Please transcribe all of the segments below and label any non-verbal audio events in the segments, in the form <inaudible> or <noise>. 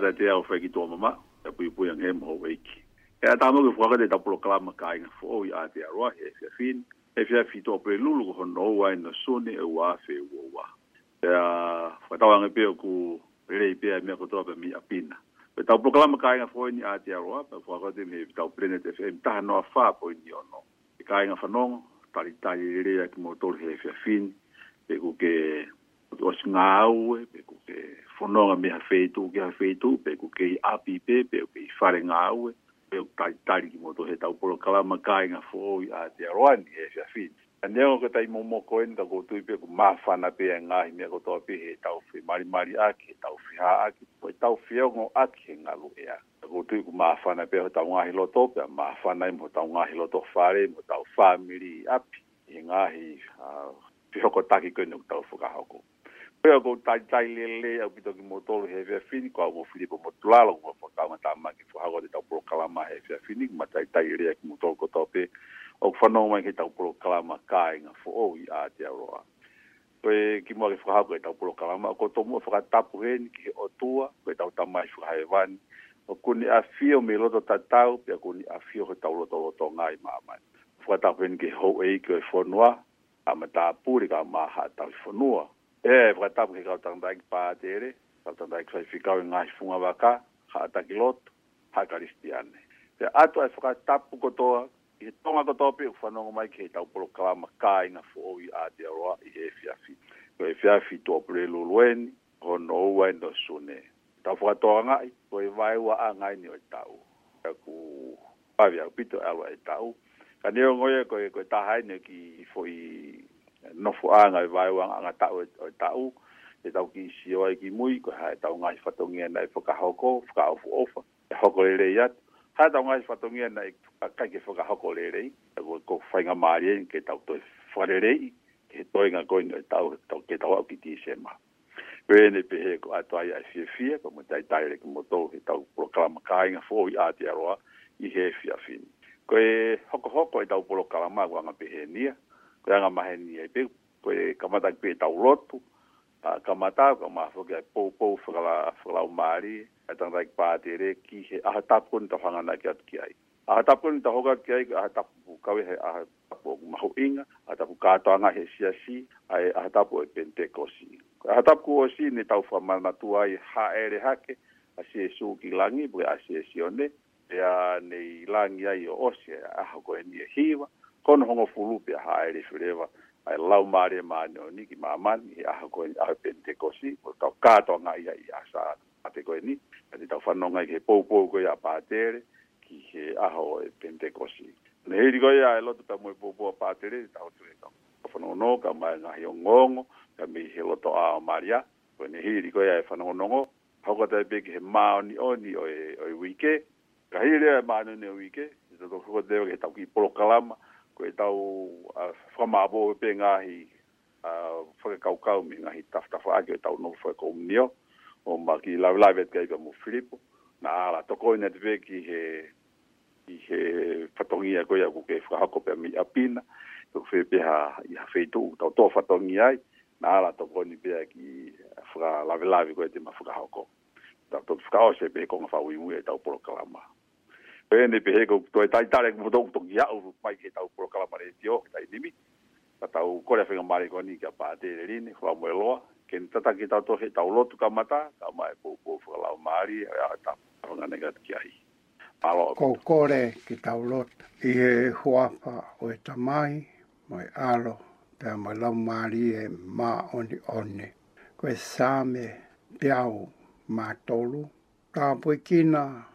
ta te au fai ki tō mama, ta pui pui ang hemo hau eiki. E a tāmo ki whakate ta pulo kalama ka inga fō i a te aroa he fia fin, e fia fi tō pere lulu ko hono ua i na sone e ua fe ua ua. E a whakatawa ange peo ku rei pia mea kotoa pa mi a pina. E ta pulo kalama ka inga fō i ni a te aroa, pa whakate me ta u plenet FM taha noa fā po i ni ono. E ka inga whanongo, tari tari rei a ki motor he fia fin, e ku ke... Tuas ngāu, e ku ke fononga me hafeitu, ke hafeitu, pe ku kei api pe, pe ku kei whare ngā aue, pe ku tai tari ki moto he tau polo kalama kāi ngā fōi a te aroani he whiawhiti. A nengo ka tai momo koen, ta kou tui pe ku māwhana pe a ngāhi mea kotoa pe he tau whi mari mari aki, he tau ha a aki, po he tau whi ongo aki he ngā lue a. Ta kou tui ku māwhana pe a tau ngāhi loto, pe a māwhana i e, mo tau ngāhi loto whare, mo tau whamiri api, he ngāhi pihoko taki koen nuk tau whukahoko. Pea go tai tai le le au pito ki motoro he vea fini, kwa mo fini po motulala, kwa mo kama ta ma ki fuhago te tau polo kalama he vea fini, ma tai tai le ki motoro ko tau pe, o kwhanau mai ke tau polo kalama ka e nga fo o i a te aroa. Pe ki mo ke fuhago te tau polo kalama, ko to mua whakatapu he ni ki he o tua, koe tau tamai fuhae vani, o kuni a fio me loto tatau, pia kuni a fio ke tau loto loto ngai maamai. Fuhatapu he ni ke hou e ki o e fonua, a me tapu re ka maha fo noa e vra ta pri ka tan bag pa tere ka tan bag sai fika un ai funa vaka ha ta kilot ha kristiane se ato e fra ta pu ko to i tonga ko to pi fo no mai ke ta polo ka ma kai na fo a de ro e fia fi e fiafi to pre lo loen ho no wa e no sune ta fo to nga i ko vai wa a nga ni o e ta u ku pa pito alo e ta u ka ne ngo ko ko ta hai ne ki foi no fu anga e vai wa anga ta e- o e tau u e ta ki si o ki mui ko ha ta nga fa to nge na fo ka ho ko e ho le ya ha tau nga fa to nge na ka ke fo ka ho ko le rei e ko ko fa nga ma re ke tau to fo re re ke to nga ko nga ta to ke ta ki ti se ma pe ko a to ya fi fi ko mo ta ta re ko mo to ke ta pro ka ma ka nga i he fi a fin ko e ho ko ho ko ta pro ka ma ko nia kuanga maheni ai pe koe kamata ki pe tau lotu, a kamata ka ma fo ke po po fo la fo la mari eta ra ki pa te re ki he a ta kon ta hanga na ki at ki ai a ta kon ta hoga ki ai a ta pu ka he a ta pu ma inga a ta pu ka ta nga he si si ai a ta pu e pente ko si a ta o si ni ta fo ma na tu ai ha ere hake, ke a si su ki langi bu a si si one e a nei langi ai o si a ho ko e ni e hiwa kono hongo fulu pia haere fureva ai lau mare mani o niki maman i aha koe ni aha pente kosi o tau kato nga ia i asa ate koe ni ati tau whanonga i ke pou pou koe a pātere ki ke aha o e pente kosi ne heiri koe a e loto pia mo pou pou a pātere i tau tue tau no ka mai na o ngongo ka mi he loto a o maria koe ne heiri koe a e whanonongo hoko tai pe ki he maoni o ni o e, e wike ka hiri rea e maoni o e do i tato kukotewa ke tau ki polo kalama ko e tau a whama a bohe pe ngahi a whakakaukau me ngahi taftafa ake tau no whakau mnio o maki lau laivet kei ka mo Filipo na ala toko i netwe ki he ki he whatongia koi aku ke whakako pe mi apina to whi pe ha i ha tau toa whatongia ai na ala toko ni pe a ki whakalavelavi koi te ma whakako tau toko whakao se pe konga whaui mui e tau polo kalamaa Pēne pe he kou tōi tai tāre kou tōku tōki hau mai ke tau kura kalamare e tio, ke tai nimi. Ka tau korea whenga māre kua ni kia pāte e rine, kua mua loa. Ke tata ki tau tōhe tau lotu ka mata, ka mai pō pō whuka lau māri, a rea tā pāronga nega te ki ahi. Ko kore ki tau lotu, i he huapa o e tamai, mai alo, te a mai lau māri e ma oni oni. Koe sāme piau mātolu, tāpui kina mātolu,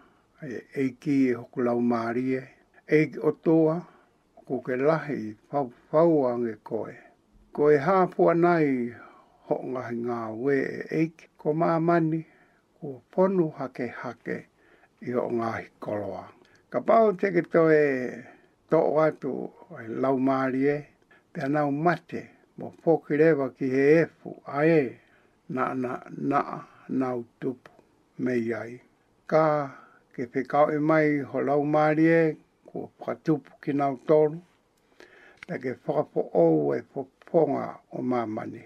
e ki e hoko lau maria, e o toa, ko ke lahi fau, fau ange koe. Ko e hāpua nai ho ngahi ngā we e eik, ko mā mani, ko ponu hake hake i ho ngahi koloa. Ka pau te ke toe tō atu e lau mārie, te anau mate mo pōki rewa ki he efu a e na na na na utupu me iai. Ka ke pe e mai ho lau marie ko patupu ki na utoru ta ke fa e po o e po ponga o mamani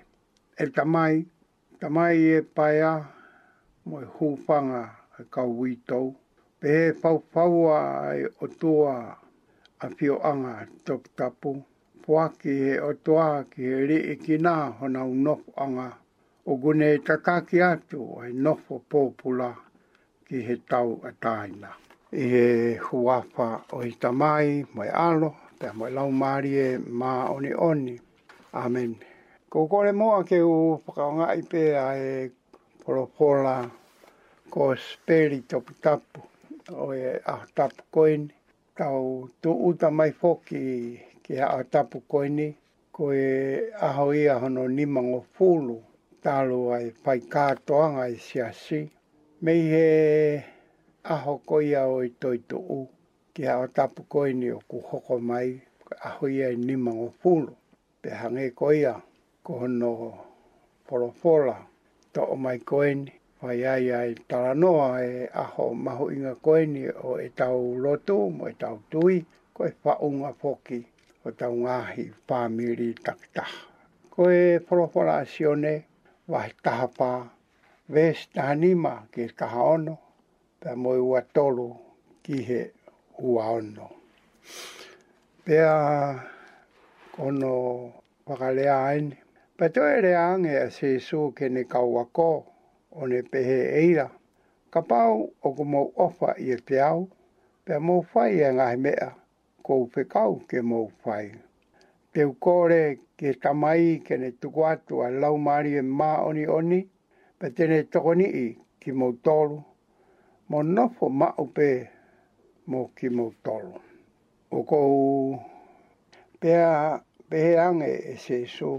e tamai tamai e paia mo e hupanga e kau witou pe he pau paua e otua a fio anga top tapu poaki he otua ki he re e ki hona unopo anga o gune e takaki atu e nofo pōpula ki he tau a taina. I he huapa o i tamai, mai alo, te mai lau maari e mā oni oni. Amen. Ko kore moa ke u whakaonga i pē a e poropola ko speri topu tapu o e a tapu koini. Tau tu uta mai foki ki a tapu koini ko e aho ia hono nimango fulu talu ai pai katoanga i siasi. Amen me he aho koia o i toi tuu, ki hao tapu koi ni o ku hoko mai, aho ia i nima o pulu, pe hange koia, ko hono porofola, to o mai koi ni, Fai ai ai taranoa e aho mahu inga koeni o e tau lotu mo e tau tui ko e whaunga poki o tau ngahi pāmiri taktaha. Ko e porofora asione wahi taha pāmiri. Ves tahanima ki kaha ono, pea moi ua tolu ki he ua ono. Pea kono whakalea aine. Pa toi rea ange a se ke ne kaua kō, o ne pehe eira. Ka pau o ko mou ofa i e te au, pea mou whai e ngahe mea, ko upe kau ke mou fai. Te ukore ke tamai ke ne tuku atu a laumari e mā oni oni, pe tene tokoni i ki mou tolu, mo nofo ma upe mo ki mou tolu. O kou pea pehe ange e se so,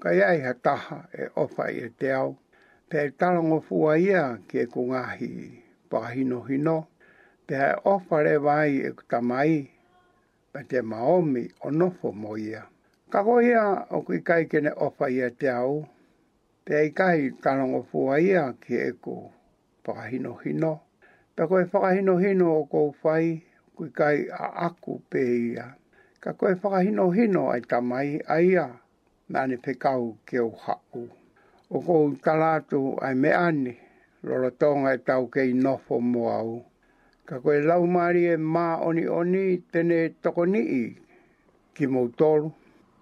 ka iai ha taha e ofa i e te au, pe talongo fua ia ki e kungahi pahino hino, pe ha e ofa re vai e kutamai, pe te maomi o nofo mo ia. Kako ia o kui kai kene ofa i e te au, Pe ai kai tanongo fua ia ki e ko whakahino hino. Pe koe whakahino hino o kou whai, kui kai a aku pe ia. Ka koe whakahino hino ai tamai a ia, nane pe kau ke o hau. O kou talatu ai me ane, lorotonga e tau kei nofo mo au. Ka koe lau e mā oni oni tene tokoni i ki mou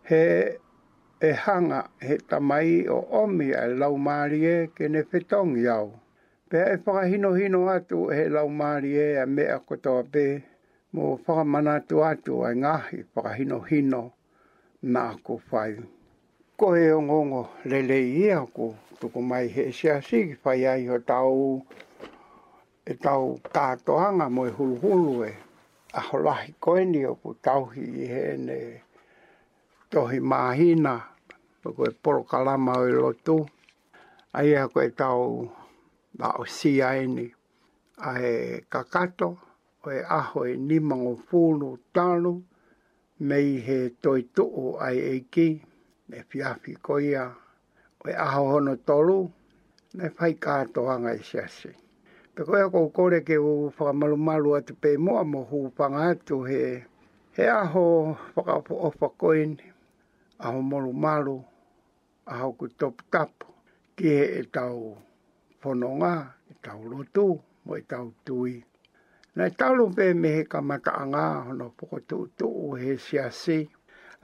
He e hanga he tamai o omi e lau marie ke ne fetongi iau. Pea e whakahino hino atu he lau marie a mea kotoa pe, mō whakamanatu atu ai ngahi whakahino hino nā ko whai. Ko he ongongo lele i ea ko tuku mai he sea siki whai ai ho tau e tau tātohanga mo e hulhulu e a holahi koeni o ku tauhi i he tohi mahina po ko por kalama o lotu ai a e ko tau ba o si ai ni ai kakato o e aho e ni mango fulu talu mei he toi tuu ai e ki e fiafi koia o e aho hono tolu ne fai kato anga e siasi pe ko ko kore ke u whakamalu malu atu pe moa mo hu whanga atu he he aho whakapo o whakoini aho moro maro, aho ku top tap, ki he e tau whanonga, e tau roto, mo e tau tui. Na e talo pe me he ka mata a ngā, hono poko tu tu u he siase,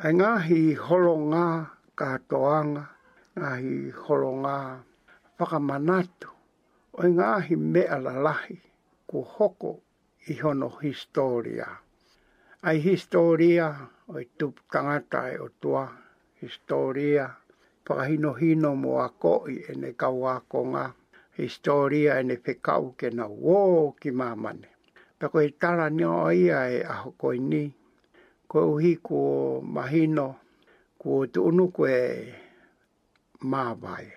a ngā hi holo ngā ka toanga, ngā hi holo ngā whakamanatu, o ngā hi mea lalahi, ku hoko i hono historia. Ai historia o i tup tangata e o tua, historia whakahinohino mo a koi e ne kaua a konga. Historia e ne whekau ke na wō ki mamane. Pe koe tara ni o ia e aho koe ni. Koe uhi ko mahino ko kua tuunu koe mawai.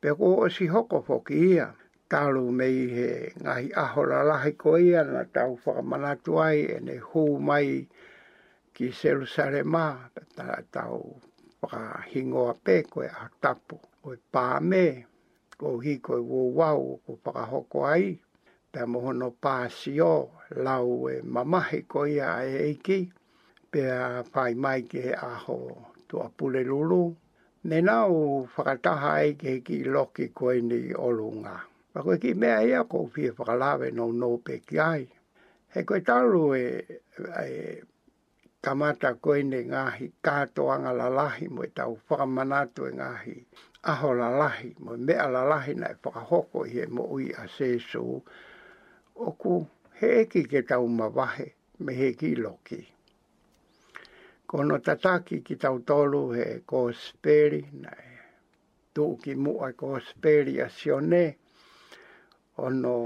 Pe koe o si hoko whoki ia. Talu mei he ngahi aho lalahi koe ia na tau whakamanatuai e ne hū mai ki Serusare mā. Pe tau waka hingoa koe a tapu. Koe pāme, ko hi koe wawau ko paka hoko ai, pe mohono pāsi o lau e mamahe koe a e eiki, pe a whai mai ke aho tu apule lulu. Nena o whakataha ai ke ki loki koe ni olunga. Pako ki mea ea kou whia whakalawe no no pe ki ai. He koe taru e, e kamata koe ne ngāhi, kātoanga la lahi mo tau whakamanatu e ngāhi, aho la lahi mo me mea la lahi nai whakahoko i mo ui a sēsū, oku he eki ke tau mawahe me he ki loki. Kono tataki ki tau tolu he ko kōsperi nai, tū ki ko speri a sione, ono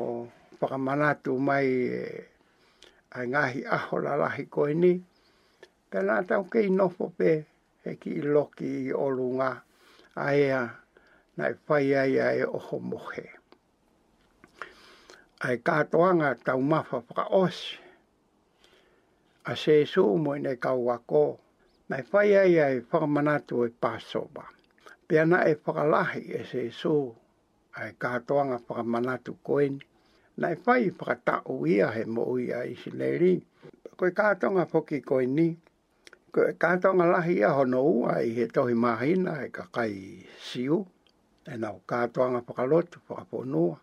whakamanatu mai e, ai aho la lahi koe ni, e nā tau kei nofo pe, e ki i loki i olunga, a ea, na i whai ai a e oho mohe. A e kātoanga tau mawha whaka os, a se su mo i nei kau wako, na i whai ai a e whakamanatu e pāsoba. Pea na e whakalahi e se su, a e kātoanga whakamanatu koeni, na e whai whakatau ia he mo ia i sileri, koe kātonga whaki koeni, koe ni, ke kātonga lahi a hono ua i he tohi mahina e ka kai siu, e nau kātonga pakalotu, pakaponua.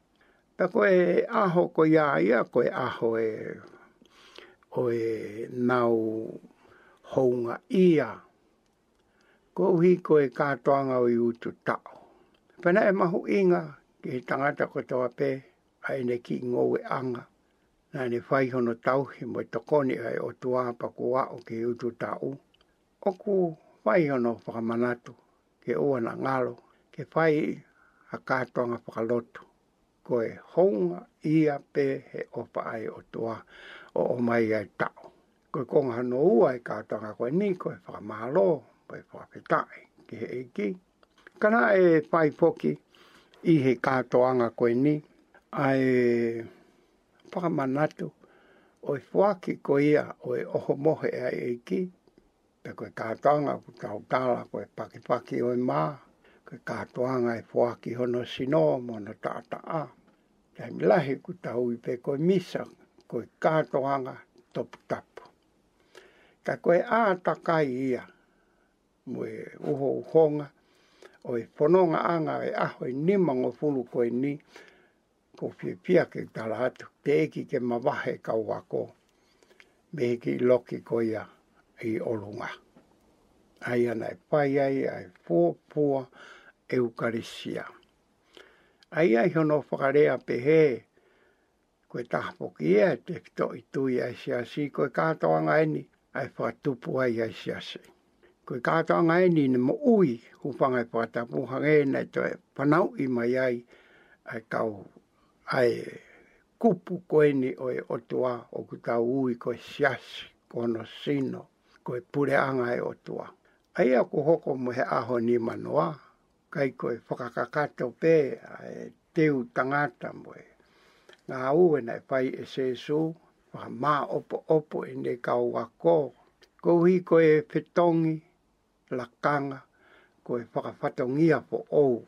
Pe ko e aho ko ia ia, ko e aho e o e nau hounga ia. Ko uhi ko e kātonga o i utu tau. Pena e mahu inga ki he tangata ko toa pē, a ene ki ngowe anga nā ne whaihono tauhi mo i tokoni ai o tuā pa kua o ki utu tāu oku whai ono whakamanatu ke ua na ngalo, ke pai a kātuanga whakalotu. Ko e honga ia pe he opa ai o tua o o mai ai tau. Ko e konga no ua e kātuanga koe ni, ko e whakamalo, ko e whakapetai, ke he eki. Kana e pai poki i he katoa kātuanga koe ni, ai whakamanatu o i fuaki ko ia o e oho mohe ai eki, pe koe kātanga ku tau tāla koe pakipaki oi mā, koe kātuanga e fuaki hono sino mo na tāta ā. Te milahi ku tau i pe koe misa, koe kātuanga topu tapu. Ka koe ā takai ia, mue uho uhonga, oi fononga anga e aho ni mango fulu koe ni, ko pia ke tala atu, te eki ke mawahe kau wako, mehe ki loki koe ia i orunga. Ai ana e pai ai, ai pōpua eukarisia. Ai ai hono whakarea pehe, koe tahapoki ea te pito i tui ai si asi, koe katoa ngaini, ai whatupu ai ai si asi. Koe katoa ngaini ne mo ui, hupanga i e whatapu hange, nei toi panau i mai ai, ai kau, ai kupu koe ni oe otua, o kutau ui koe si asi, kono sino, ko e pure anga e otua. Ai a ko hoko mo he aho ni manoa, kai ko e whakakakato pē a e teu tangata mo e. Ngā ue na pai e se su, wha mā opo opo e ne kau wako. Ko hi ko e whetongi, lakanga, ko e whakawhatongia po ou.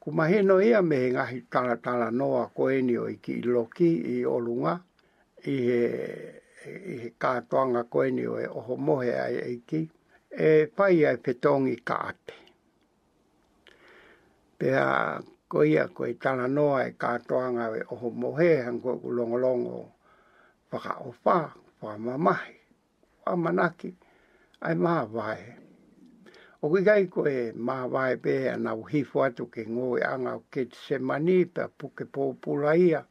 Ko maheno ea me he ngahi tala tala noa ko eni o i ki iloki i olunga, i he i he kātuanga koe ni oe oho mohe ai ei ki, e pai ai petongi ka ate. Pea koia koe tana noa e kātuanga e oho mohe han koe ku longolongo whaka o whā, whā mamahi, whā manaki, ai maha vahe. O kui kai koe maha vahe pe ana u hifu atu ke ngoe anga o ketse mani pe puke pōpula ia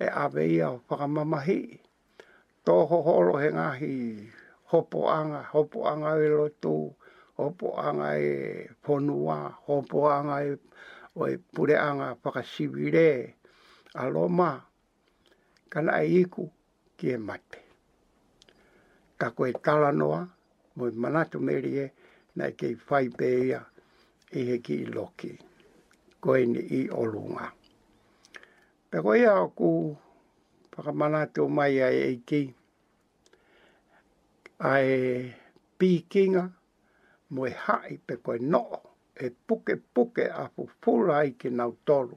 e ave ia o whakamamahi. mamahi to ho holo he ngahi hopo anga hopo anga e lotu hopo anga e ponua hopo anga e o e pure anga paka sibire aloma kana e iku ki e mate ka koe tala noa mo i manatu merie na i e kei fai beia i e he ki i loki koe ni i olunga pe koe ia ku whakamana tō mai ai ei kei. Ai pīkinga moe hai pe koe noo e puke puke a pupura ai ki nau tolu.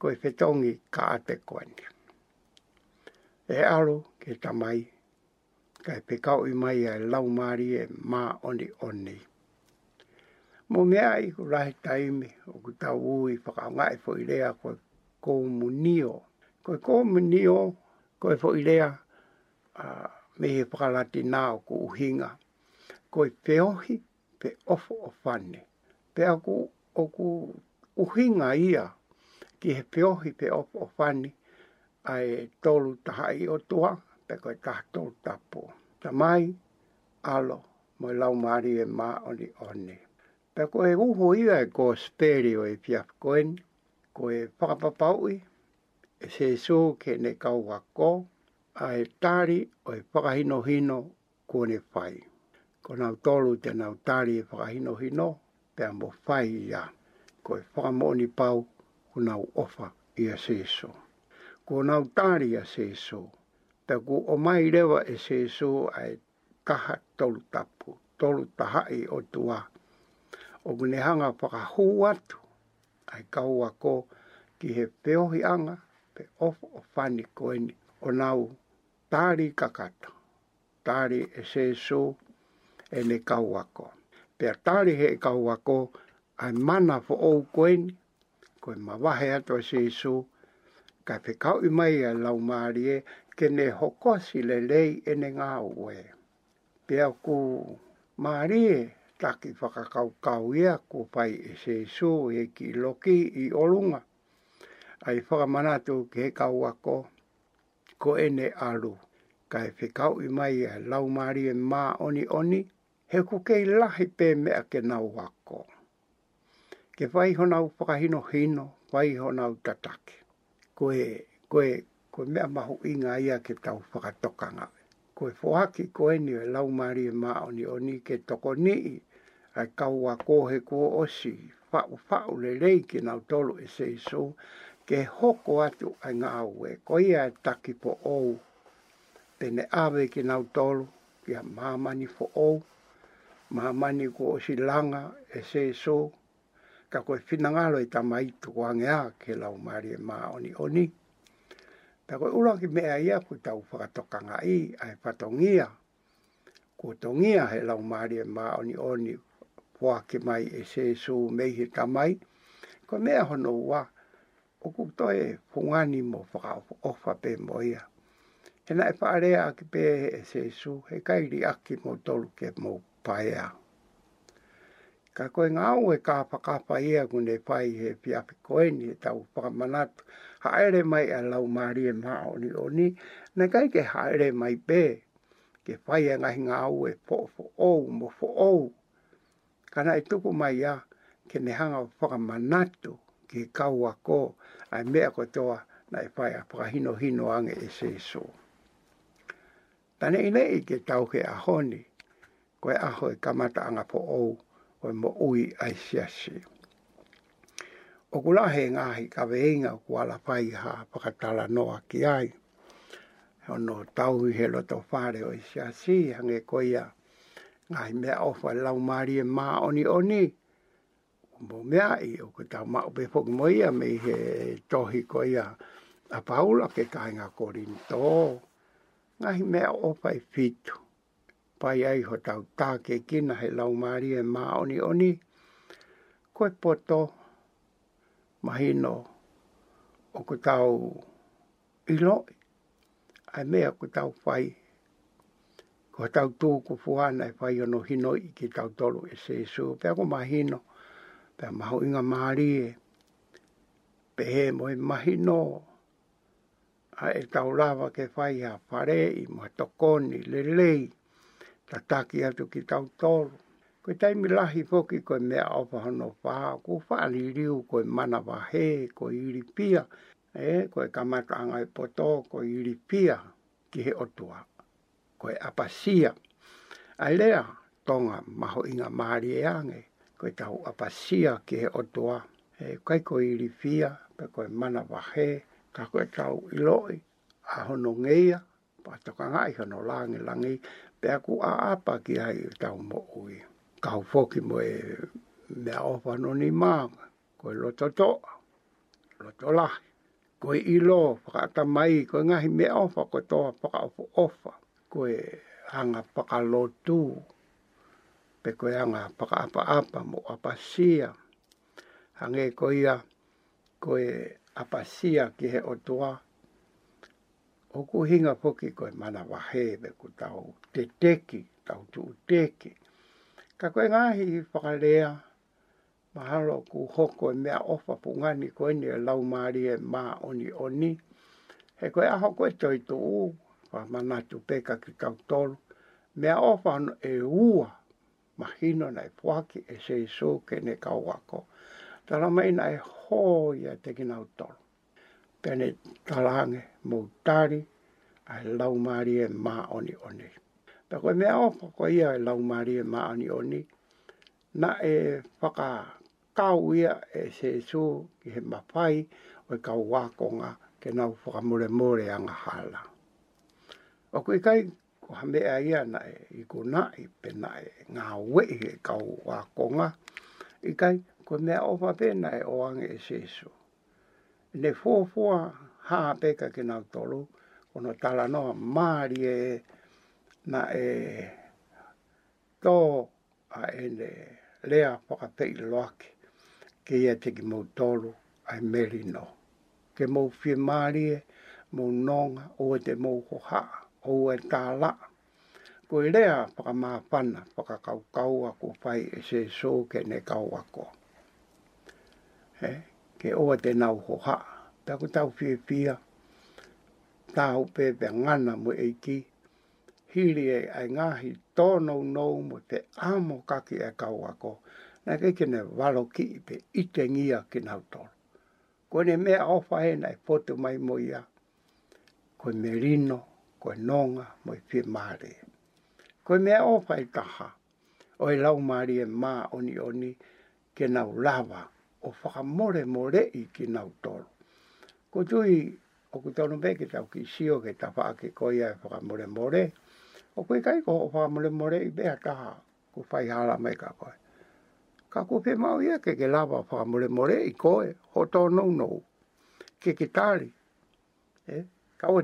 Koe whetongi ka ate koe ni. E aro ke tamai, kai pe kau i mai ai laumari e mā oni oni. Mō mea i ku rahi taimi o ku tau ui whakaungai e fo i rea koe kou munio koe ko minio o, koe po ilea uh, me he pakalati nao ko uhinga. Koe peohi, pe ofo o whane. Pe aku o ku uhinga ia ki he peohi pe ofo o whane ai tolu taha i o tua pe koe taha tolu tapo. Ta mai, alo, mo lau maari e maa oni one. Pe koe uho ia e ko sperio e piaf koen, koe whakapapaui, se su ke ne kau ko, a e tari o e whakahino hino kua ne whai. Ko nau tolu te nau tari e whakahino hino, pe mo whai ia, ko e whakamoni pau ku nau ofa i a se su. Ko nau tari a se su, te ku o mai rewa e se su a e taha tolu tapu, tolu taha i o tua. O kune hanga whakahu atu, ai kaua ko ki he peohi anga, pe of o fani koeni o nau tāri kakata, tāri e se so e ne kauako. Pe a tāri he e kauako ai mana fo o koeni, koe ma wahe ato e se so, kai pe kau i mai e lau maari e, ke ne hokosi le lei e ne ngā ue. Pe a ku maari e, taki whakakau kau ia ko pai e se so e ki loki i olunga ai whakamanatu ki he kauako, ko ene aru, ka e whikau i mai e laumari e mā oni oni, he kukei lahi pē mea ke nau wako. Ke whaihonau whakahino hino, whaihonau tatake. Ko e, ko e, ko e mea mahu inga ia ke tau whakatokanga. Ko e fohaki ko e ni e e mā oni oni ke toko nii, ai kau wako he kua osi, whau whau le rei ke nau tolo e so ke hoko atu ai ngā aue, ko ia e taki po ou, pene awe ki nau tolu, kia mamani fo ou, mamani ko o silanga e se so, ka koe finangalo i tama itu ko angea ke lau mari e maa oni oni. Ta koe ura ki mea ia ku tau whakatokanga i ai patongia, ko tongia he lau mari e maa oni oni, poa ke mai e se so mei he tamai, ko mea hono waa o ku to mo fa o pe mo ia e na e a ki pe se su he ka i ri mo tolu ke mo pa ia ka koe ngā au e ka pa ia ku ne pai he pi a pi koe ni e tau pa manat ha ere mai a lau maari e ma o ni o na kai ke ha ere mai pe ke pai e ngahi ngā au e po fo ou mo fo ou ka na e tupu mai ia ke nehanga hanga pa ki kaua ko, ai mea ko toa na e pai a hino hino ange e se so. Tane i nei ke tau ke ahoni, ko e aho e kamata anga po ou, ko mo ui ai siasi. O kula he ngahi ka veinga ku ala pai ha pakatala noa ki ai. Ono tau hi he loto whare o i siasi, hange koia ngahi mea ofa lau maari e maa oni oni, mo mea i o ke tau mao pe poki mo ia me he tohi ko ia a paula ke kainga korinto. Ngahi mea o pai fitu. Pai ai ho tau tā ke kina he lau maari e mā oni oni. Koe poto mahino o ke tau iloi. Ai mea ke tau whai Ko tau tō ko fuana e whai ono hino i ki tau tolu e se Pea ko mahino pe maho inga maari e pe he moe mahi no a e tau lava ke whai a whare i moa tokoni lelei ta taki atu ki tau toro. Koe taimi lahi foki koe mea opa hono whaa ku whaali riu koe mana wahe koe iripia e koe kamata angai e poto koe iripia ki he otua koe apasia. Ailea tonga maho inga maari e angei koe tau apasia ki he otoa. E kai koe iri pe koe mana wahe, ka koe tau iloi, a hono ngeia, pa toka ngai hono langi langi, pe aku a apa ki hai tau mo ui. Kau foki mo e mea opa no ni maa, koe loto to, loto lahi. Koe ilo, whakata mai, koe ngahi mea opa, koe toa whaka ofa, koe hanga whakalotu, koe pe koe anga paka apa apa mo apa sia. Hange koe ia koe apa sia ki he o tua. Oku hinga poki koe mana wahebe ku tau te teki, tau tu teki. Ka koe ngahi i whakalea, mahalo ku hoko e mea ofa pungani koe ni e lau maari e mā oni oni. He koe aho koe toi tu u, wha manatu peka ki tau tolu. Mea ofa e ua mahino nei poaki e se so ke ne kawako. Tala mai nei hoia ia te kina utoro. Pene talange moutari a laumari e ma e oni oni. Pe koe mea opa koe ia e laumari e ma oni oni. Na e whaka kau ia e se so ki he mawhai o e kawako ngā ke nau whakamore more anga hala. O koe kai ko hame a ia na e i ko na i pe na e ngā we e kau wā konga. I kai, ko mea o wha pe na e o ange e sesu. Ne fōfua hā peka ki nā tolu, ko no tala noa māri e na e tō a ene lea whakatei loake ke ia te ki mou tolu ai meri no. Ke mou whi māri e, mou nonga o e te mou hoha'a ou e tāla. Ko i rea paka māpana, paka kau kau ako pai e se so ke ne kau ako. He, ke oa te nau ho ha, tako tau pia pia, tāu pepe ngana mu e ki, hiri e ai ngāhi tōnou nou mo te amo kaki e kau ako, na ke kene walo ki i pe ite ngia ki nau tōru. Ko ne mea ofa e nei potu mai mo ia, ko me rino, koe nonga mo i pia māre. Koe mea o pai taha, o e lau māre e ma oni oni ke nau lava o whakamore more i ki nau toro. Ko tui, o ku tau nubē ki tau ki sio ke tawha ake koe e whakamore more, o koe kai ko o whakamore more i bea taha, ko whai hala mai ka koe. Ka ko pe mau ia ke ke lava whakamore more i koe, ho tō nou nou, ke ke tāri, eh?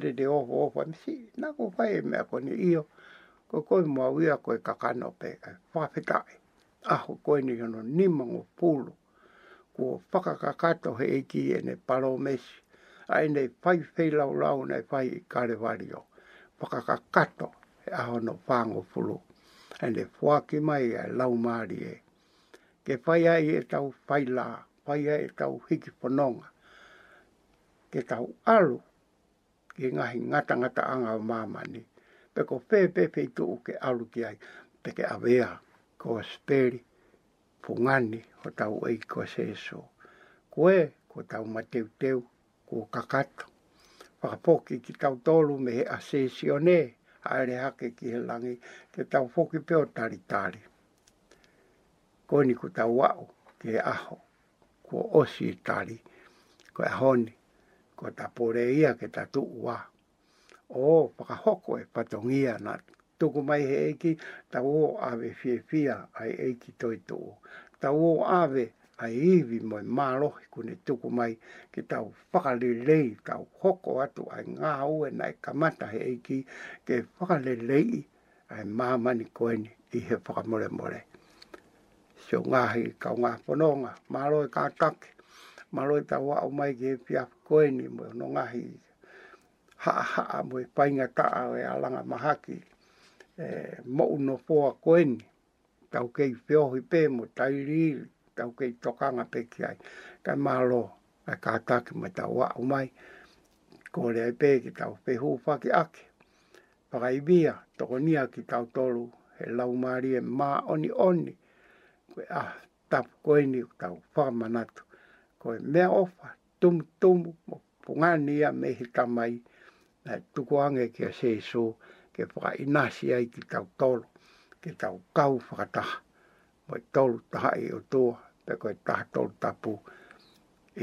te de ofo ofo, me si, na ko fai me ako ni iyo, ko koe mua wia koe kakano pe, eh, whapetae, aho koe ni hono nimango pulu, ko whakakakato he eki e ne palomesi, ai nei whai whei lau lau nei whai i karewario, whakakakato he aho no whango pulu, e ne whaki mai e lau maari e, ke whai ai e tau whai la, whai ai e tau hiki pononga, ke tau alu ke ngahi ngata ngata anga o māma Pe ko pe pe pe i tuu ke alu ki ai, pe ke awea, ko a speri, pungani, ho tau ei ko se so. Ko e, ko tau e mateu teu, ko kakato. Whakapoki ki tau tolu me he asesione, haere hake ki he langi, te tau foki peo tari tari. Ko ni ko tau wau, ke aho, ko osi tari, ko e honi, ko ta pore ia ke ta tu wa o paka hoko e patongia na tuku mai he eki ta o ave fie fia ai eki toi tu ta o ave ai iwi moi malo ku ne tuku mai ki tau whakalelei tau hoko atu ai ngā ue nai kamata he eki ke whakalelei ai mamani koeni i he whakamore more. Sio ngahi kau ngā whanonga, maroi e kātake maroi ta wa o mai ge pia ko ni mo no nga hi ha ha mo e pai nga ta a e alanga mahaki e mo no po a ko ni ta o kei pio hi pe mo tai ri ta o kei toka nga pe ki ai e ka malo ka ka ta ki mo ta wa o mai ko le pe ki ta o pe hu pa ki ake Pakai bia, toko nia ki tau tolu, he lau maari e maa oni oni, koe ah, tapu koe ni tau whamanatu ko me ofa tum tum mo punga nia me hita mai na tu ange ke se so ke fa inasi ai ki tau tolo ke tau kau fata e e mo tolo ta ai o to pe ko ta tolo tapu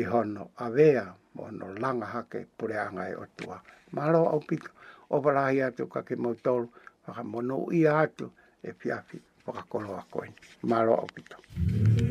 i hono avea mo no langa hake pure anga e o tua. Malo au pika, o parahi atu ka ke mo tolu, mo mono ia atu e piafi waka koloa koeni. Malo au pika. Mm -hmm.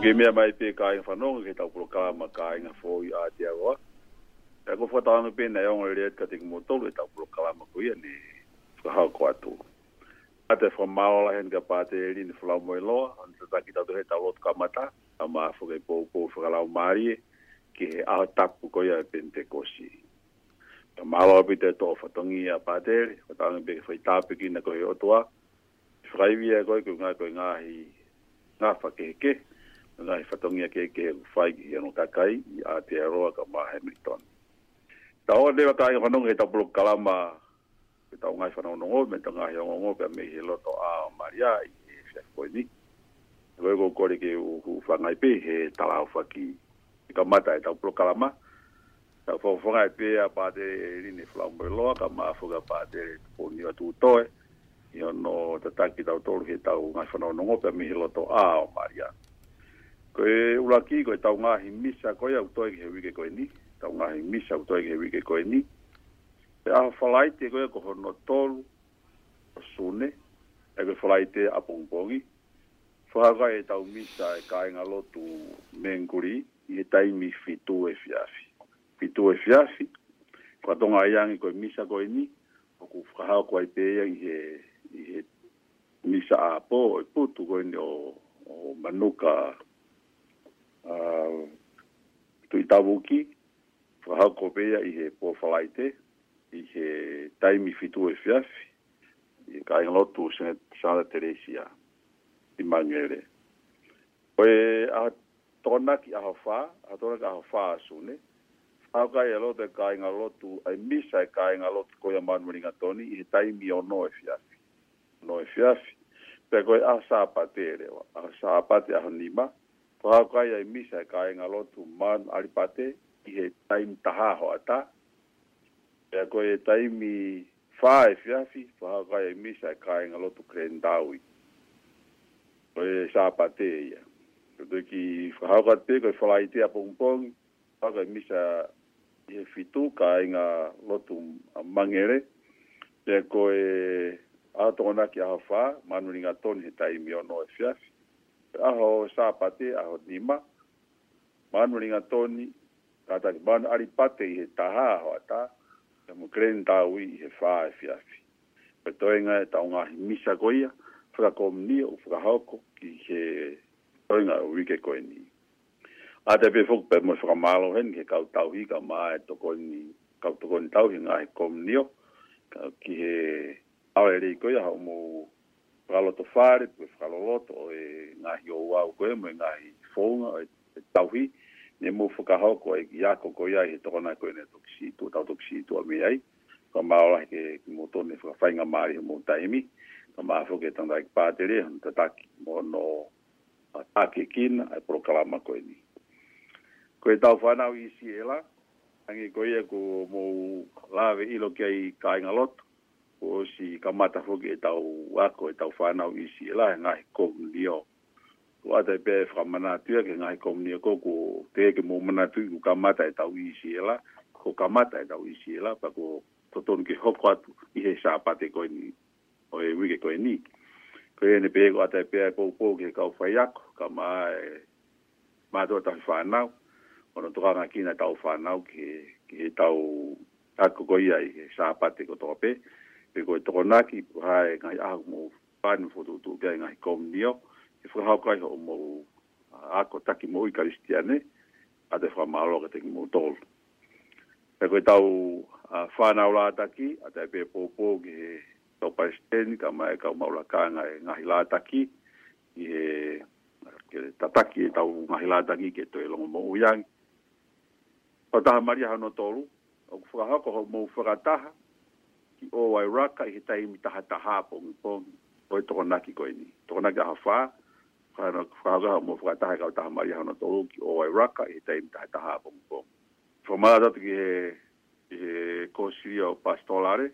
ke mea mai pe ka inga whanonga ke tau ka ma ka inga fōi a te awa. Ka ko whatāna pēnei onga rea ka tika mōtolu e tau kura ka ma kuia ni whakahau ko atu. A te whamaola hen ka pāte e rini whalau mo loa, an te taki tatu he tau lotu ka mata, a maa whakai pōpō whakalau maari e, ki he aho tapu ko ia pente kosi. Ta mālo api te e tō whatongi a pātere, whatāna pe whai tāpe ki na ko kohi otoa, whakaiwi e koe koe ngā koe ngā hi ngā whakeheke, nga i whatongia ke ke fai whai ki anu takai i Aotearoa ka maa Hamilton. Ta oa lewa ka inga whanonga i ta pulu kalama i ta ngai whanonongo me ta ngai hongongo pe me he loto a Maria i e whiak koe ni. Koe ko kore ke u whangai pe he tala au whaki i ka mata i ta pulu kalama. Ta fo whangai pe a pate rini whlaumbo i loa ka maa whuka pate o niwa tūtoe. Iono tatanki tau tolu he tau ngai whanonongo pe me he loto a o Maria ko e ula ki ko e tau ngahi misa ko e auto e wike ko ni tau ngahi misa auto e wike ko ni e aho falai te ko e tolu o sune e ko falai te apongpongi whaka e tau misa e kainga lotu menguri i e taimi fitu e fiafi fitu e fiafi ko atonga iangi ko misa ko ni o ku whakao ko e peia i he misa a po e putu koe ni o, manuka manuka Ah, tu i tāwu ki, whahako pēia i he pōwhalaite, i he taimi fitu e fiafi, i ka inga lotu sene Sāna Teresia, i Manuere. Oe a tōna ki aho whā, a tōna ki aho whā asune, whahaka i alote ka inga lotu, ai misa e ka inga lotu koi a Manuere inga tōni, i he taimi o no e fiafi. No e fiafi. Pe koe a sāpate e rewa, a sāpate a honima, a po ha ka misa ka e nga lotu man alipate i he taim taha ho ata e ko e taim i faa e fiafi po ha ka misa ka e nga lotu krendawi ko e sa pate ia ko te ki ha ka te ko e te a pong pong ha misa i he fitu ka e nga lotu mangere e ko e Ato ona ki a hawha, manu ringa toni he taimi ono e fiafi aho sa pate aho nima manu ringa toni tata ki manu ari i he taha aho ata ya mu tawi i he faa e fiafi pe toi nga e taunga hi misa goia fra komni o fra hoko ki he toi nga uike koe ni a te pe fuk pe mo fra malo hen ke kau tawi ka maa e toko ni kau toko ni tawi nga he komni ki he awe rei koia hau whakalo to whare, pui whakalo loto, o e ngahi o wau koe, mo e ngahi whonga, o e, e tauhi, ne mo whakahau ko e ia koko iai, he tokona koe ne tokisi tu, tau tokisi tu a mei ai, ka maora ke mo ne whakawhainga maari mo taimi, ka maa whuke tanda ik pātere, hon tataki mo no ake kina, ai proklama koe ni. Koe tau whanau i si e la, angi koe ia e ko mo lawe ilo kia i kainga loto, o si kamata foki e tau wako e tau whanau i si ela e ngahi kohunio. Tu ata e pere whamana tua ke ngahi kohunio ko ko te eke mō mana tui ku kamata e tau i si ela, ko kamata e tau i si ela, pa ko totonu ke hoko atu i he sāpate koe ni, o e wike koe ni. Ko e ne pere ko ata e pere pou pou ke kau whaiako, ka mā e mātua tau whanau, ono tukanga kina tau whanau ke, ke tau ako koe i he sāpate ko tōpe, ko tōpe, pe ko to na ki ha e ga ya mo pan fo to to ngai kom nio e fo ha ho mo ah, ako taki ta mo i kristiane a te fa malo ke te ki mo tol pe ko tau a ah, fa na ola ta ki a te pe po po ki to pa sten ka mai ka mo ka ngai ngai la ta ki e ke tataki e tau ngahi lātangi ke toi longo mo uyangi. O taha maria hano tolu, o kufuka hako mo ufuka ki o wai raka i he tai mi taha taha pongi pongi. O e toko naki koe ni. Toko naki aha whā. Whāna whāza mō whakataha kau taha mari hana tō ki o wai raka i he tai mi taha taha pongi pongi. Whā mā tātu ki he, he kōsiria o pastolare.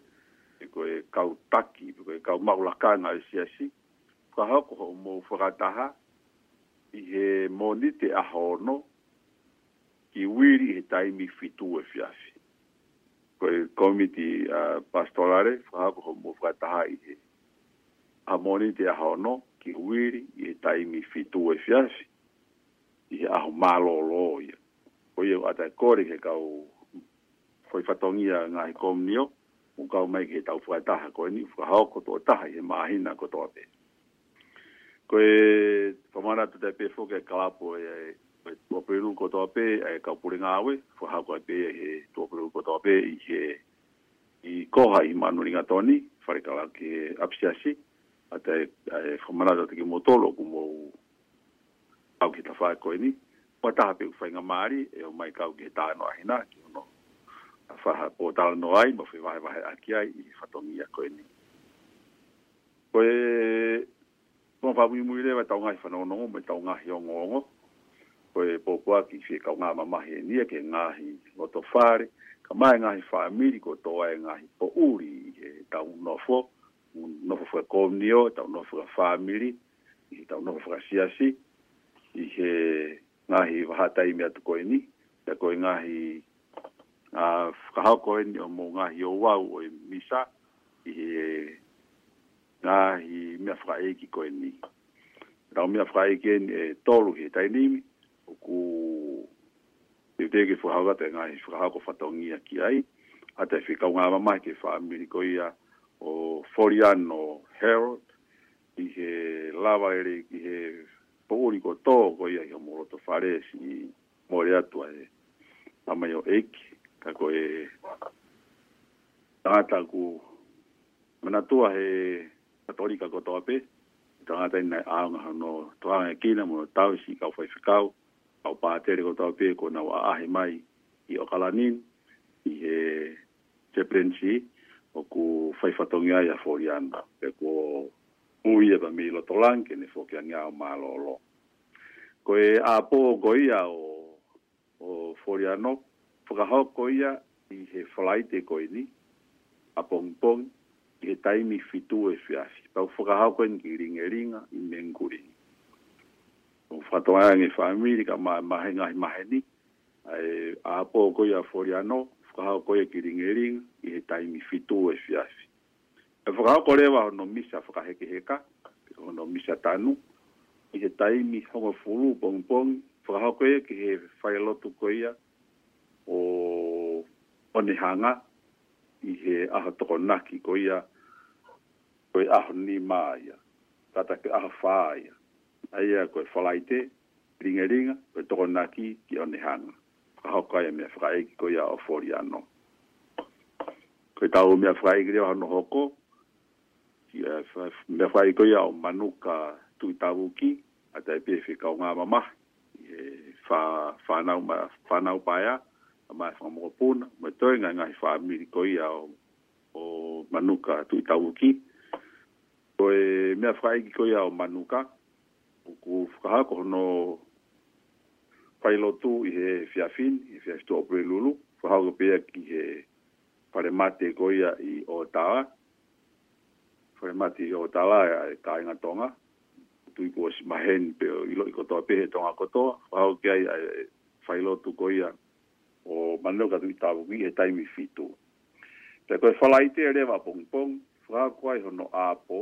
E koe kau taki, e koe kau maulakanga e siasi. Whā hako mo mō whakataha i he mōni te aha ono ki wiri he tai mi fitu e fiafi koe komiti a uh, pastorare whahako ho mo whakataha i he. A moni te aho no, ki huiri i he taimi fitu e fiasi. I he aho malo lo ia. O ia ata kore he kau whai whatongia ngā he komnio, o kau mai ki he tau whakataha koe ni whakahao ko tō taha e he maahina ko tō te. Koe whamana tu te pēwhoke kalapo e tua peru ko tau e ka pure nga awe fo ha ko e tua peru ko tau i he i koha i manuri ringa toni fare kala ke apsiasi ata e fo e te ki motolo ku mo au ki ta fa ko ni pa ta pe fa nga mari e o mai kau ki ta no a hina ki no a fa ha ko ta ai mo fi vai vai aki ai i fa to mia ko ni ko e Pon fa mui mui le va tau ngai fa no no me tau ngai ngo ngo koe pōko aki fie kau ngā mamahi e nia ke ngāhi o tō whāre, ka mai ngāhi whāmiri ko tō ai ngāhi pō uri i tau nofo, nofo whā kōmnio, tau nofo whā whāmiri, i tau nofo whā siasi, i he ngāhi wahatai mea tō koe ni, ya koe ngāhi a whakahau koe ni o mō ngāhi o wau o i e misa, i he ngāhi mea whakaiki koe ni. Rau mea whakaiki e tolu he tainimi, ku te te ke fu hawa te ngai fu hawa ko fatongi ki ai ata fi ka ama mai ke fa ko ia o foriano herald i he lava ere ki he pouri to ko ia i moro to fare si mori atu e ama yo ek kako e tata ku mana tua he katolika ko to ape tata ina aunga no tua ngai kina mo tau si kau fai fikao au pa tere ko tau pe ko na wa ahe mai i o kalanin i he te prensi o ku fai fatongi ai a pe ko ui e pa mi lo tolan ke ne fokia ngā o mā lo lo ko e a po go ia o o foriano fukahau ko ia i he flight e ko ini a pong pong i he taimi fitu e fiasi pa fukahau ko ini ki ringa ringa i mengu o fatoa ni famili ka ma mai hinga ma heni ai a po ko ya foriano fa ha ko ya kiringerin i tai mi fitu e fiasi e fa ko le wa no misa fa ka heke heka o no misa tanu i tai mi ho ma fulu pon pon fa ko ya ki he fa ko ya o o ni hanga i he aha toko ki ko ya ko ya ni ma ya tata ke aha fa ya ai a koe whalaite, ringa ringa, koe toko naki ki one hanga. Ka hoka e me whae ki koe a o fori anō. Koe tau mea whae ki reo anō hoko, ki a me whae koe a o manuka tui tau ki, a tai pefe kao ngā mama, e whanau pae a, a mai whanau mō puna, mai toi ngai ngai whae miri koe a o, o manuka tui tau ki. Koe mea whae ki koe a o manuka, ku fukaha ko no pailotu i he fiafin i he fiafitu opere lulu fukaha ko pia ki he pare mate goia i Otawa pare mate i Otawa e ka inga tonga tui ko si mahen pe o ilo i kotoa pe he tonga kotoa fukaha ko kia i e pailotu goia o manu katu i tabu mi he taimi fitu te koe falaite e rewa pong pong fukaha ko ai hono apo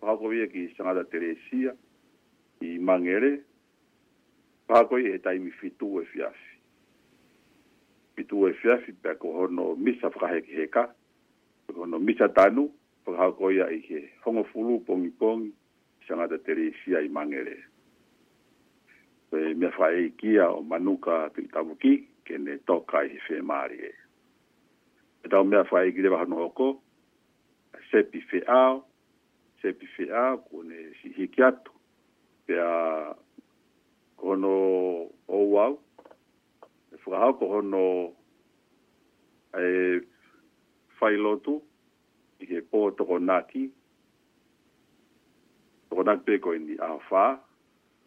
fukaha ko vie ki sangata teresia fukaha i mangere pako i etai mi fitu e fiafi fitu e fiafi pe ko hono misa fra he heka pe ko hono misa tanu pe ko hako ia i he hongo fulu pongi pongi sanga te tere i fia i mangere pe mea fra e kia o manuka tui tabuki ke ne toka i he maari e e tau mea fra e kire wahanu hoko sepi fe ao sepi fe ao kone si hiki atu pia kono ou au. E whakahau ko hono e whailotu i he pō tokonaki. Tokonaki peko indi a whā.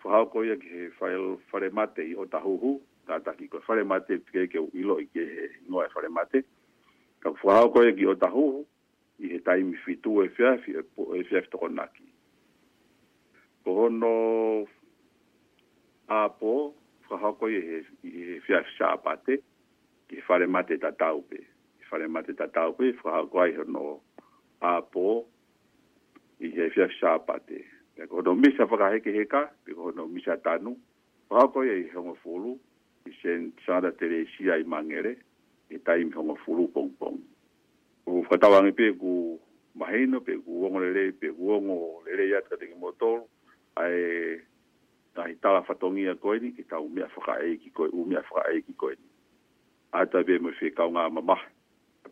Whakahau ko ia ki he whail wharemate i o tahuhu. Tātaki ko wharemate pike ke uilo i ke he ngoe wharemate. Ka whakahau ko ia ki o tahuhu i he taimi fitu e whiafi e pō e whiafi tokonaki ko hono apo whahako i he, he, he fiafisa apate, ki whare mate ta taupe. Ki whare mate ta taupe, whahako ai hono apo i he fiafisa apate. Pia ko hono misa whakaheke heka, pia ko hono misa tanu, whahako i he hongo fulu, i sen sara tere si ai mangere, i tai mi hongo fulu pong pong. Ko whatawangi pe ku maheno, pe ku wongo lele, pe ku wongo lele yata ka tingi motoro, ai ta hita la fatongi a koi ni ki ta umia faka e ki koi umia faka e ki koi a ta be mo fe ka nga mama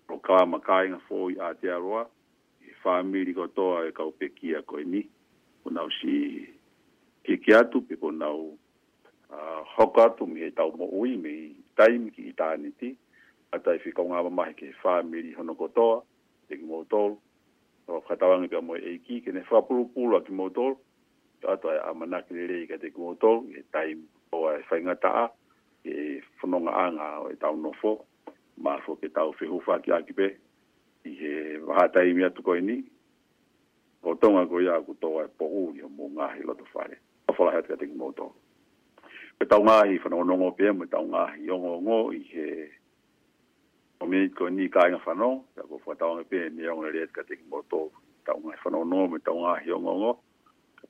pro ka ma nga fo i a te aroa e i family ko to ai e ka pe a koi ni ona si ki ki atu pe ona o hoka tu mi ta mo ui me time ki ta ni ti a ta fe ka nga mama ki family hono ko to te mo to o fatawa ni ka mo e ki ke ne fa pulu pulu ki mo to ato ai a ki le ka te ko e tai o ai fai nga ta e fononga anga o e tau no fo ma fo ke tau fe hufa ki aki pe i e waha tai mi atu koe ni ko tonga ko ia ku toa e po u o mo ngahi loto fare a fola hea te ko to e tau ngahi fononga nongo pe e tau ngahi o ngo i e o mi ko ni ka inga fano ya ko fo tau ngepe ni o ngere e te ko to tau ngahi fononga nongo me tau ngahi o ngo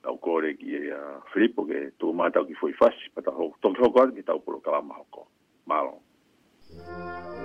au kore ki e Filippo ke tō mātau ki fwoi fasi, pata hau, tōk tōk ki tau puro kalama hoko. Mālo. Mālo.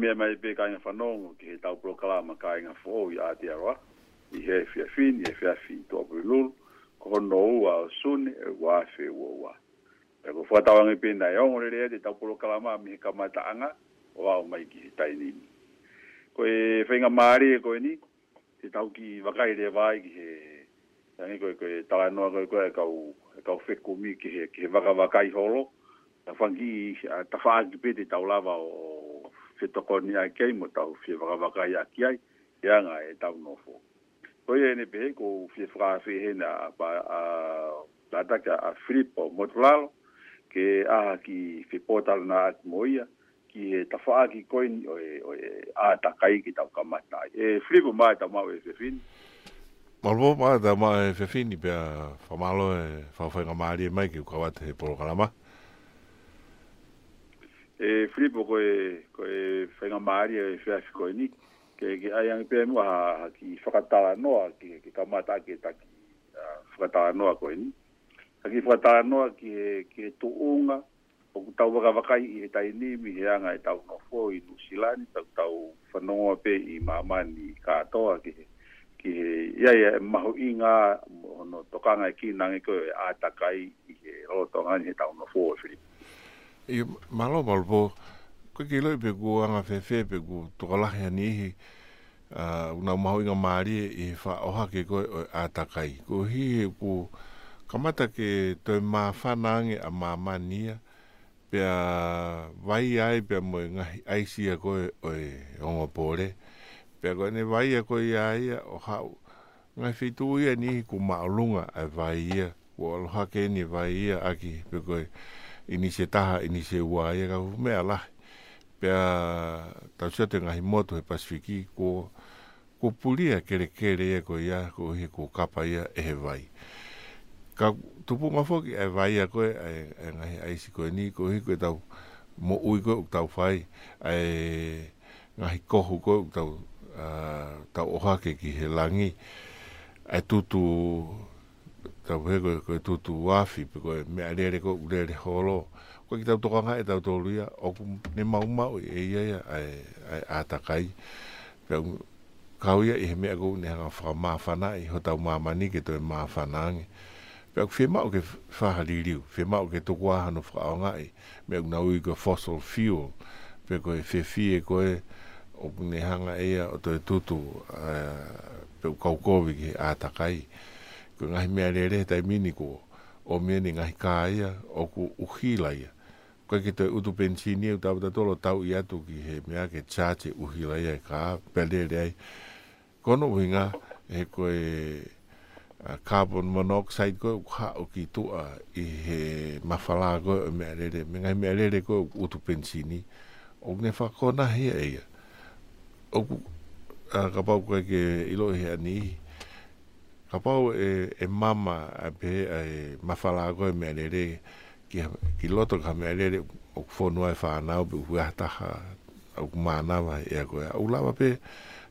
mea mai pe kainga whanongo ki he tau proklama kainga fō i Aotearoa. I he fia fin, i he fia fi i tōpu i lulu, ko hono ua o suni e wā fe ua ua. E ko whatawangi pina e ongore rea te tau proklama mi he kamata anga o au mai ki he tai nini. Ko e whainga maari e koe ni, te tau ki wakai rea vai ki he Tangi koe koe tala noa koe koe e kau, e kau whekumi ki he, ki he waka wakai holo. Tawhangi, tawhaki pete tau lava o se toko ni a kei mo tau fi waka waka ya ki ai ya nga e tau no fo ko ye ni pehe ko fi fra fi he na ba a la ta a flipo mo tlalo ke a ki fi potal na at mo ia ki e ta fa ki ko o e o a e ta ki tau ka mata e flipo mai ta ma we fi fin Malbo pa ta ma e fefini pe a e fa fa ngamari e mai ki kawate e polo kalama e flipo ko e ko e fenga mari e fia fiko ni ke ke ai an pe mo ha ki fakata no ki ki ka mata ki ta ki fakata no ko ni ki fakata no ki e, ki e to unga o ku tau waka waka i e tai ni mi he anga e tau no fo i nu silani tau tau whanonga pe i mama ni ka atoa ki ki he ia ia maho i ngā no tokanga e ki nange koe e ātakai i he rotonga ni he no fo e i malo malo po ko ki lo pe ku anga fe fe pe ku to la he ni a una ma hoinga mari i e fa o ha ke ko atakai ko hi ku kamata ke to ma fa a ma mania pe a vai ai pe mo nga ai si a ko o e ngo pore pe ko ne vai a ko ia ia o ha nga fitu ia ni ku ma lunga a vai ia ko ha ke ni vai ia aki pe ko ini taha, ini se ua ia e ka mea la. Pea tau te ngahi moto he pasifiki ko, ko pulia kere kere ia ko ia, ko he ko kapa ia e he vai. Ka tupu mafoki e vai ia koe, e, e, ngahi aisi koe ni, ko he koe tau mo ui koe uk tau whai, e ngahi kohu ko uk tau, uh, tau ohake ki he langi, e tutu ka we ko ko tu tu wafi pe ko me ale re ko ule re holo ko kita to kanga eta to luia o ku ne mau mau e ia ia ai atakai pe ka uia i e me ko ne ha fa ma fa na i e hota ma ma ni ke to ma fa na ni pe ko fe mau ke fa ha li li fe mau ke to kwa no fa nga e, i me ko na u ko fossil fuel pe ko fe fi e ko o ne hanga ia o to tu tu pe ko ko vi atakai ko ngai mea re re tai mini ko o mea ni ngai kāia o ku uhilaia. Ko ki te utu pensini e utawata tolo tau i atu ki he mea ke chaache uhilaia e kā pelere ai. Kono uinga he koe carbon monoxide ko kha o ki tua i he mawhala ko o mea re re. Mea mea re re ko utu pensini o ne whakona hea e ia. O ku kapau koe ke ilo hea nihi ka pau e, e mama a pe a e mafala ko me alere ki ki loto ka me alere o fo e fa na o bu ata ha o ma na ba e ko a u lava pe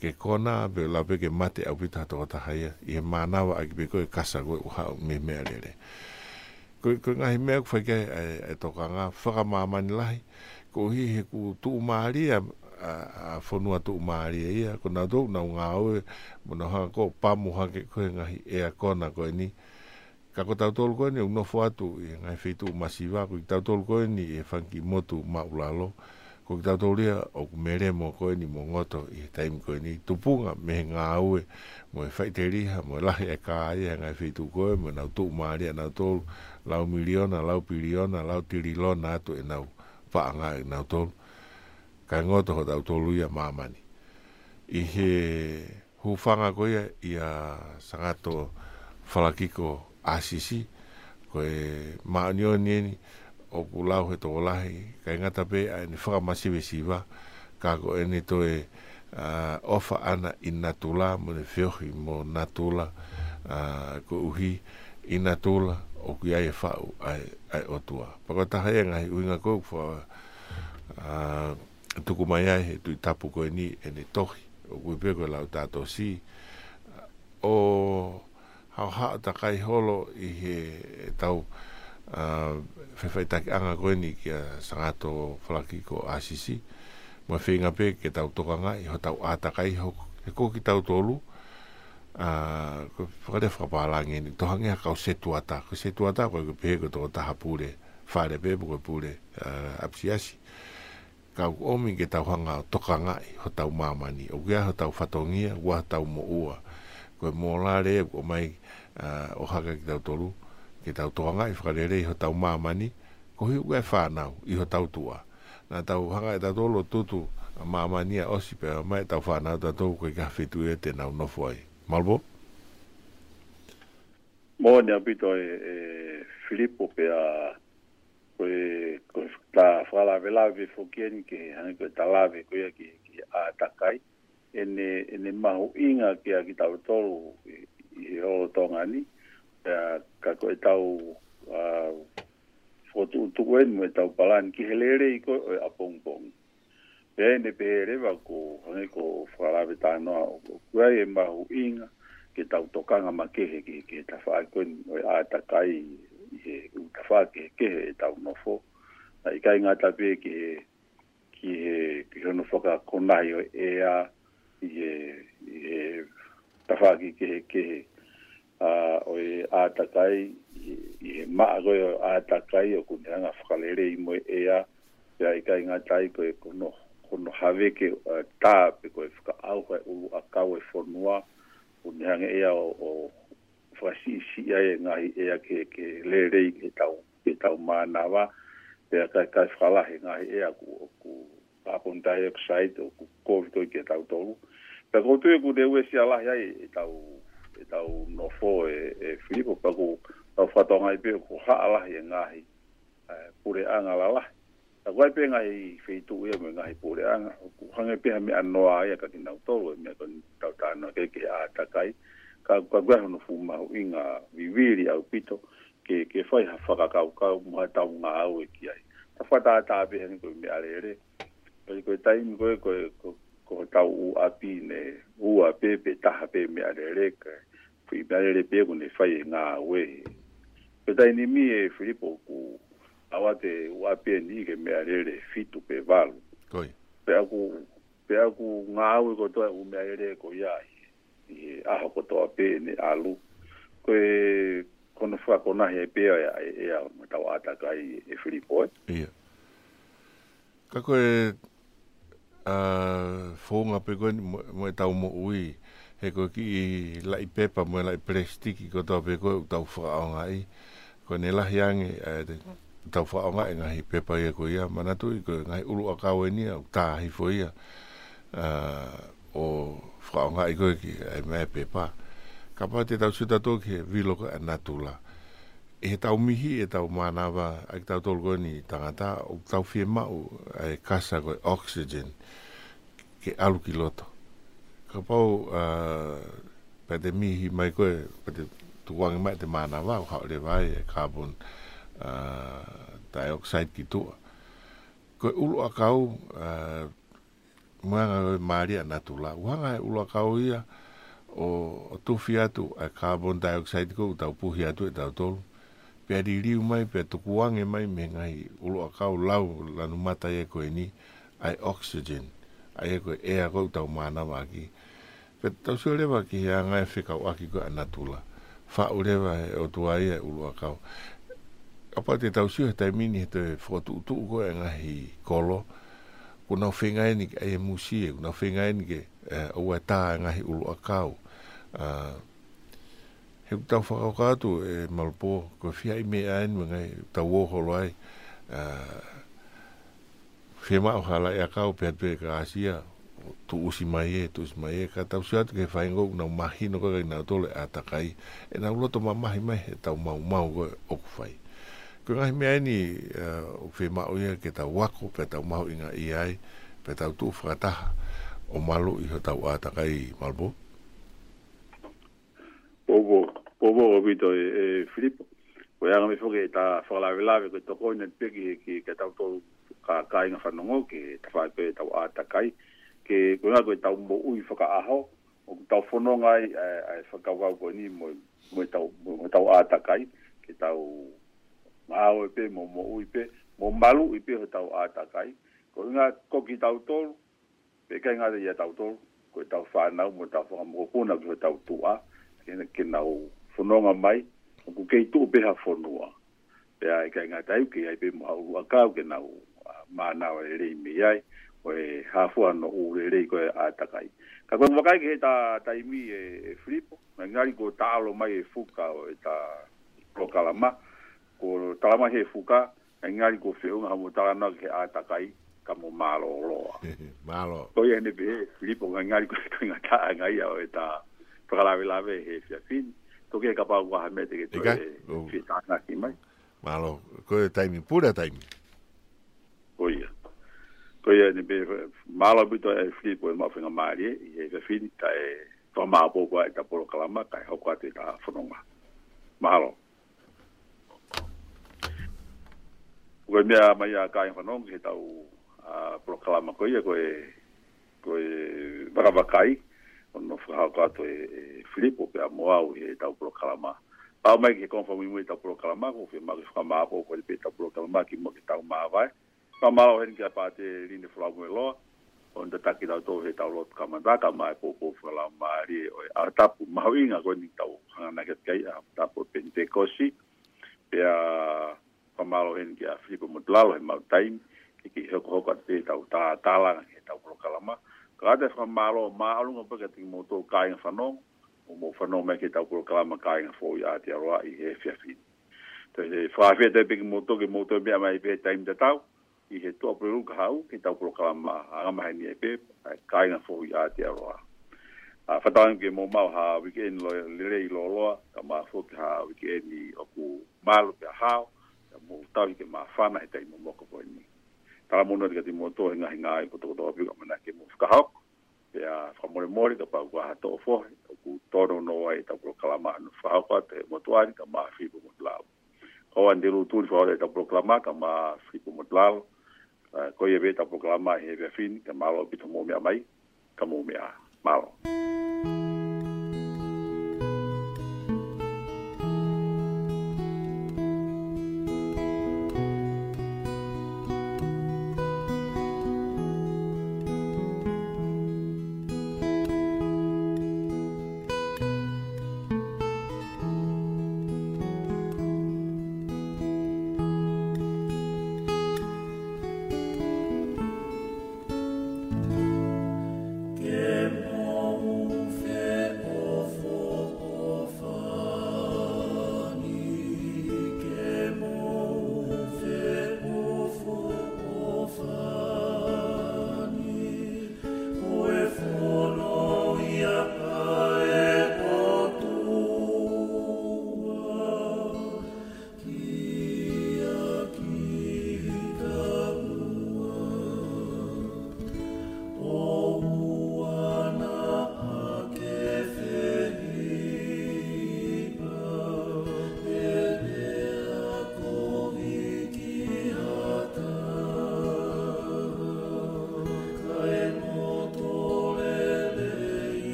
ke kona be la pe ke mate a pita to ta ha i e ma na ba ki be ko kasa ko u ha me me alere ko ko nga he me ko e, e to ka nga fa ni lai ko hi he ku tu ma a fonua tu maria e ia ko na tu na nga o mo na ha ko pa mo ha ke ko nga e a ko na ko ni ka ko tau tol ko ni no fo atu i nga fe tu masiva ko tau tol e ko ni e fanki ki mo tu ma ulalo ko tau tol ia o mere mo ko ni mo ngoto i taim ko e ni tu punga me nga o mo fa te ri ha mo la e ka ai nga fe tu ko mo na tu maria na tol lau miliona lau piliona lau tirilona atu e nau pa nga na to ka ngoto ho tau tolu ia mamani. I he hufanga koe ia sangato falakiko asisi, koe maanio nieni, o pulau he toko lahi, ka ingata pe, a ni whakamasiwe siwa, ka ko ene toe uh, ofa ana i natula, mo ne whiohi mo natula, ko uhi i natula, o kia e whau ai, ai o tua. Pako taha e ngahi uinga kou, uh, tuku mai ai he tui tapu koe ni e ne tohi o kui peko lau tato si o hau hau ta kai holo i he e tau uh, whewhai taki anga koe ni ki a sangato whalaki ko ACC mo e whinga pe ke tau tokanga i ho tau atakai ho he ko ki tau tolu uh, whakare whakapalangi ni tohange a kau setu ata ko setu ata ko pe ko tō taha pūre whare pe pūre uh, apsi asi kau omi ke tau hanga o toka ngai ho tau mamani. O kia ho tau whatongia, wa tau mo ua. Koe mō lare, o mai uh, o haka ki tau tolu, ke tau toka ngai, whakarere i ho tau mamani, ko hi ue whanau i ho tau tua. Nā tau hanga i e tau tolu tutu a mamani a osi pe o mai e tau whanau tau tolu koe ka whetu e te nau nofu ai. Malbo? Mo ne apito e, e Filippo pe a koe, koe ta fala vela ve fokien ke han ko ta la ve ko ya ki ki atakai ene ene mau inga ke ki ta to e o tonga ni ka ko ta u fo tu tu wen me ta palan ki helere i ko apong pong pong pe ne pere va ko han ko fala ve ta no ko ai e mau inga ke ta tokanga ma ke ke ta fa ko atakai e ta fa ke ke ta no fo ai kai nga ta pe ki ki ki no foka konai o e a ye ye ta fa ki ke ke o e a ta kai ye ma go a ta kai o kunia nga foka le re mo e kai nga ta i ko no ko no have ke ta pe ko foka au ko u a ka o fo noa kunia nga o fa si si ya nga ke ke le re ke ta ke ta ma na te atai kai whalahi ngahi ea ku, ku carbon dioxide o ku COVID o ke tau tolu. Pe koutu e ku te ue si alahi ai e, e tau, nofo e, e Filipo, ku tau whatonga i pe ku ha alahi e ngahi pure anga la lahi. Ta kuai pe ngahi feitu ea me ngahi pure anga, ku hange pe hame anoa ea ka kinau tolu e mea koni tau tāna keke a atakai. Ka kua kua hono fumahu inga viviri au pito. ke ke fai ha faka ka ka mua tau ngā au e ki ai. Ta whata tā pehen koe me arere. Koe koe taimi koe koe ko tau u api ne u a pe pe taha pe me arere koe. Pui me arere pe kone whai e ngā au e. Koe taini mi e Filipo ku awa te u api ni ke me arere fitu pe valu. Koi. Pe aku pe aku ngā au e kotoa u me arere ko iai. Ie aho kotoa pe ne alu. Koe kono fa kona he pe ya ya e, e mata wa ta kai e filipo ya ka ko e a fo nga pe ko mo ta mo ui he ko ki la i pepa mo e la ki ko ta pe ko ta fa nga i ko ne la yang e ta fa nga e nga i pepa e ko ya mana tu ko nga i ulu aka we ni ta hi fo ya a o fa nga i ko ki e me pepa pa ka pā te tau suta tō ke viloko a natula. E tau mihi, e tau mānawa, a ki tau tōlgo ni tangata, o tau fie mau, a e kasa koe oxygen, ke alu ki loto. Ka pau, uh, pa te mihi mai koe, pa te tukuangi mai te mānawa, o haole vai, e carbon uh, dioxide ki tua. Koe ulu a kau, uh, muanga koe maria natula. Uanga e ulu a kau ia, uh, o tufi atu a carbon dioxide ko tau puhi atu e tau tolu. Pea ririu mai, pea tukuange mai, me ngai ulu a kau lau lanu mata e koe ni, ai oxygen, ai e koe ea koe tau mana waki. Pea tau sio lewa ki hea ngai e whikau aki koe anatula. Fa ulewa e o tu ai e a kau. Apa te tau sio he taimini he te fotu utu koe e ngai kolo, ku na fenga ni e musi e na fenga ni ke o ata nga he ulu akau a he ta fa ka e malpo ko fia i me ain nga ta wo ho a fe ma o hala ya kau pe pe ka asia tu usi mai e tu usi mai e ka ta usi atu ke fa ingo mahi no ka ga na tole atakai e na ulo to ma mahi mai ta mau mau ko ok fai pe rahi mea ni eh, o uh, mao ia ke tau wako pe tau mao inga i ai pe tau tū whakataha o malo i ho tau ātaka i Malbo Pobo Pobo o bito e, e Filipo o ia ngami fuke ta whakalawe lawe ke toko ina peki he ki ke tau tōru ka kāinga whanongo ke tawhaipe tau ātaka i ke kuna koe tau mbo ui whaka aho o tau whanonga i e, e, koe ni mo, mo tau, tau ātaka i ke tau mau e pe mo mo ui pe mo malu ui pe tau atakai. ko nga ko ki tau tol pe kai nga de tau tol ko tau fa na mo tau fa mo ko na ko tau tu a ke na ke na o fono nga mai ku ke tu pe ha fono pe ai kai nga tai ki ai pe mo au a ka ke na o e ma na o re mi ai o e ha fo no u re re ko e atakai. ka ko mo kai ke ta tai e flipo e ngari ko ta lo mai e fuka o e ta ko ko tama he fuka engari ko feo nga mo tala na ke atakai ka mo malo lo <laughs> malo to ye ne be lipo nga engari ko ka nga ta nga ya o ta pra la vela ve he fia fin to ke ka pa wa ha mete ke to fi ta na ki mai malo ko ye taimi pura taimi ko ye ko ye ne be malo bi to e flipo e mafu nga mari e he fia fin ta e Tomaa pōkua e ta polo kalama, kai hoko atu ta whanonga. Mahalo. Mahalo. ko me mai a kai fa nong heta u a proclama ko ia ko e ko e brava kai on no fra ka to e, flipo pe a moa u heta u proclama pa mai ke konfa mi muita proclama ko fi ma fra ma ko ko peta proclama ki mo ki ta u ma vai ma o hen ki a parte rine fra mo lo on de taki da to heta u lot kamanda ka ma ko ko fra la ma ri o a tapu ma ko ni ta u na ket kai a tapu pentecosti pe a pa malo en dia Filipe Mudlalo en mau taim ke ki hoko hoko te tau ta tala ke tau kolo kalama ka te fa malo ma alu ngopo ke ting moto kain fano o mo fano me ke tau kolo kalama na fo ya te aroa i he fia fin te te fa fia te pe ki moto ke moto bia mai pe taim te tau i he tua pro luka hau ke tau kolo kalama aga mahe ni e pe kain fo ya te roa a fatang ke mo mau ha weekend lo lele i lo lo ka ma fo ha weekend i oku malo ke hau mo tawi ke ma fa ma eta mo moko ko ni ta mo no ga mo to nga nga ko to to bi ga mana ke mo ka hok pe a fa mo mo ri ga pa ga to fo ku to no no ai ta pro kala ma no fa ko te mo to ari ka ma fi mo la ko an di ru tu fo ta pro ka ma fi mo la ko ye be ta pro kala ma he be fin ka ma lo bi to mo mi mai ka mo mi a ma lo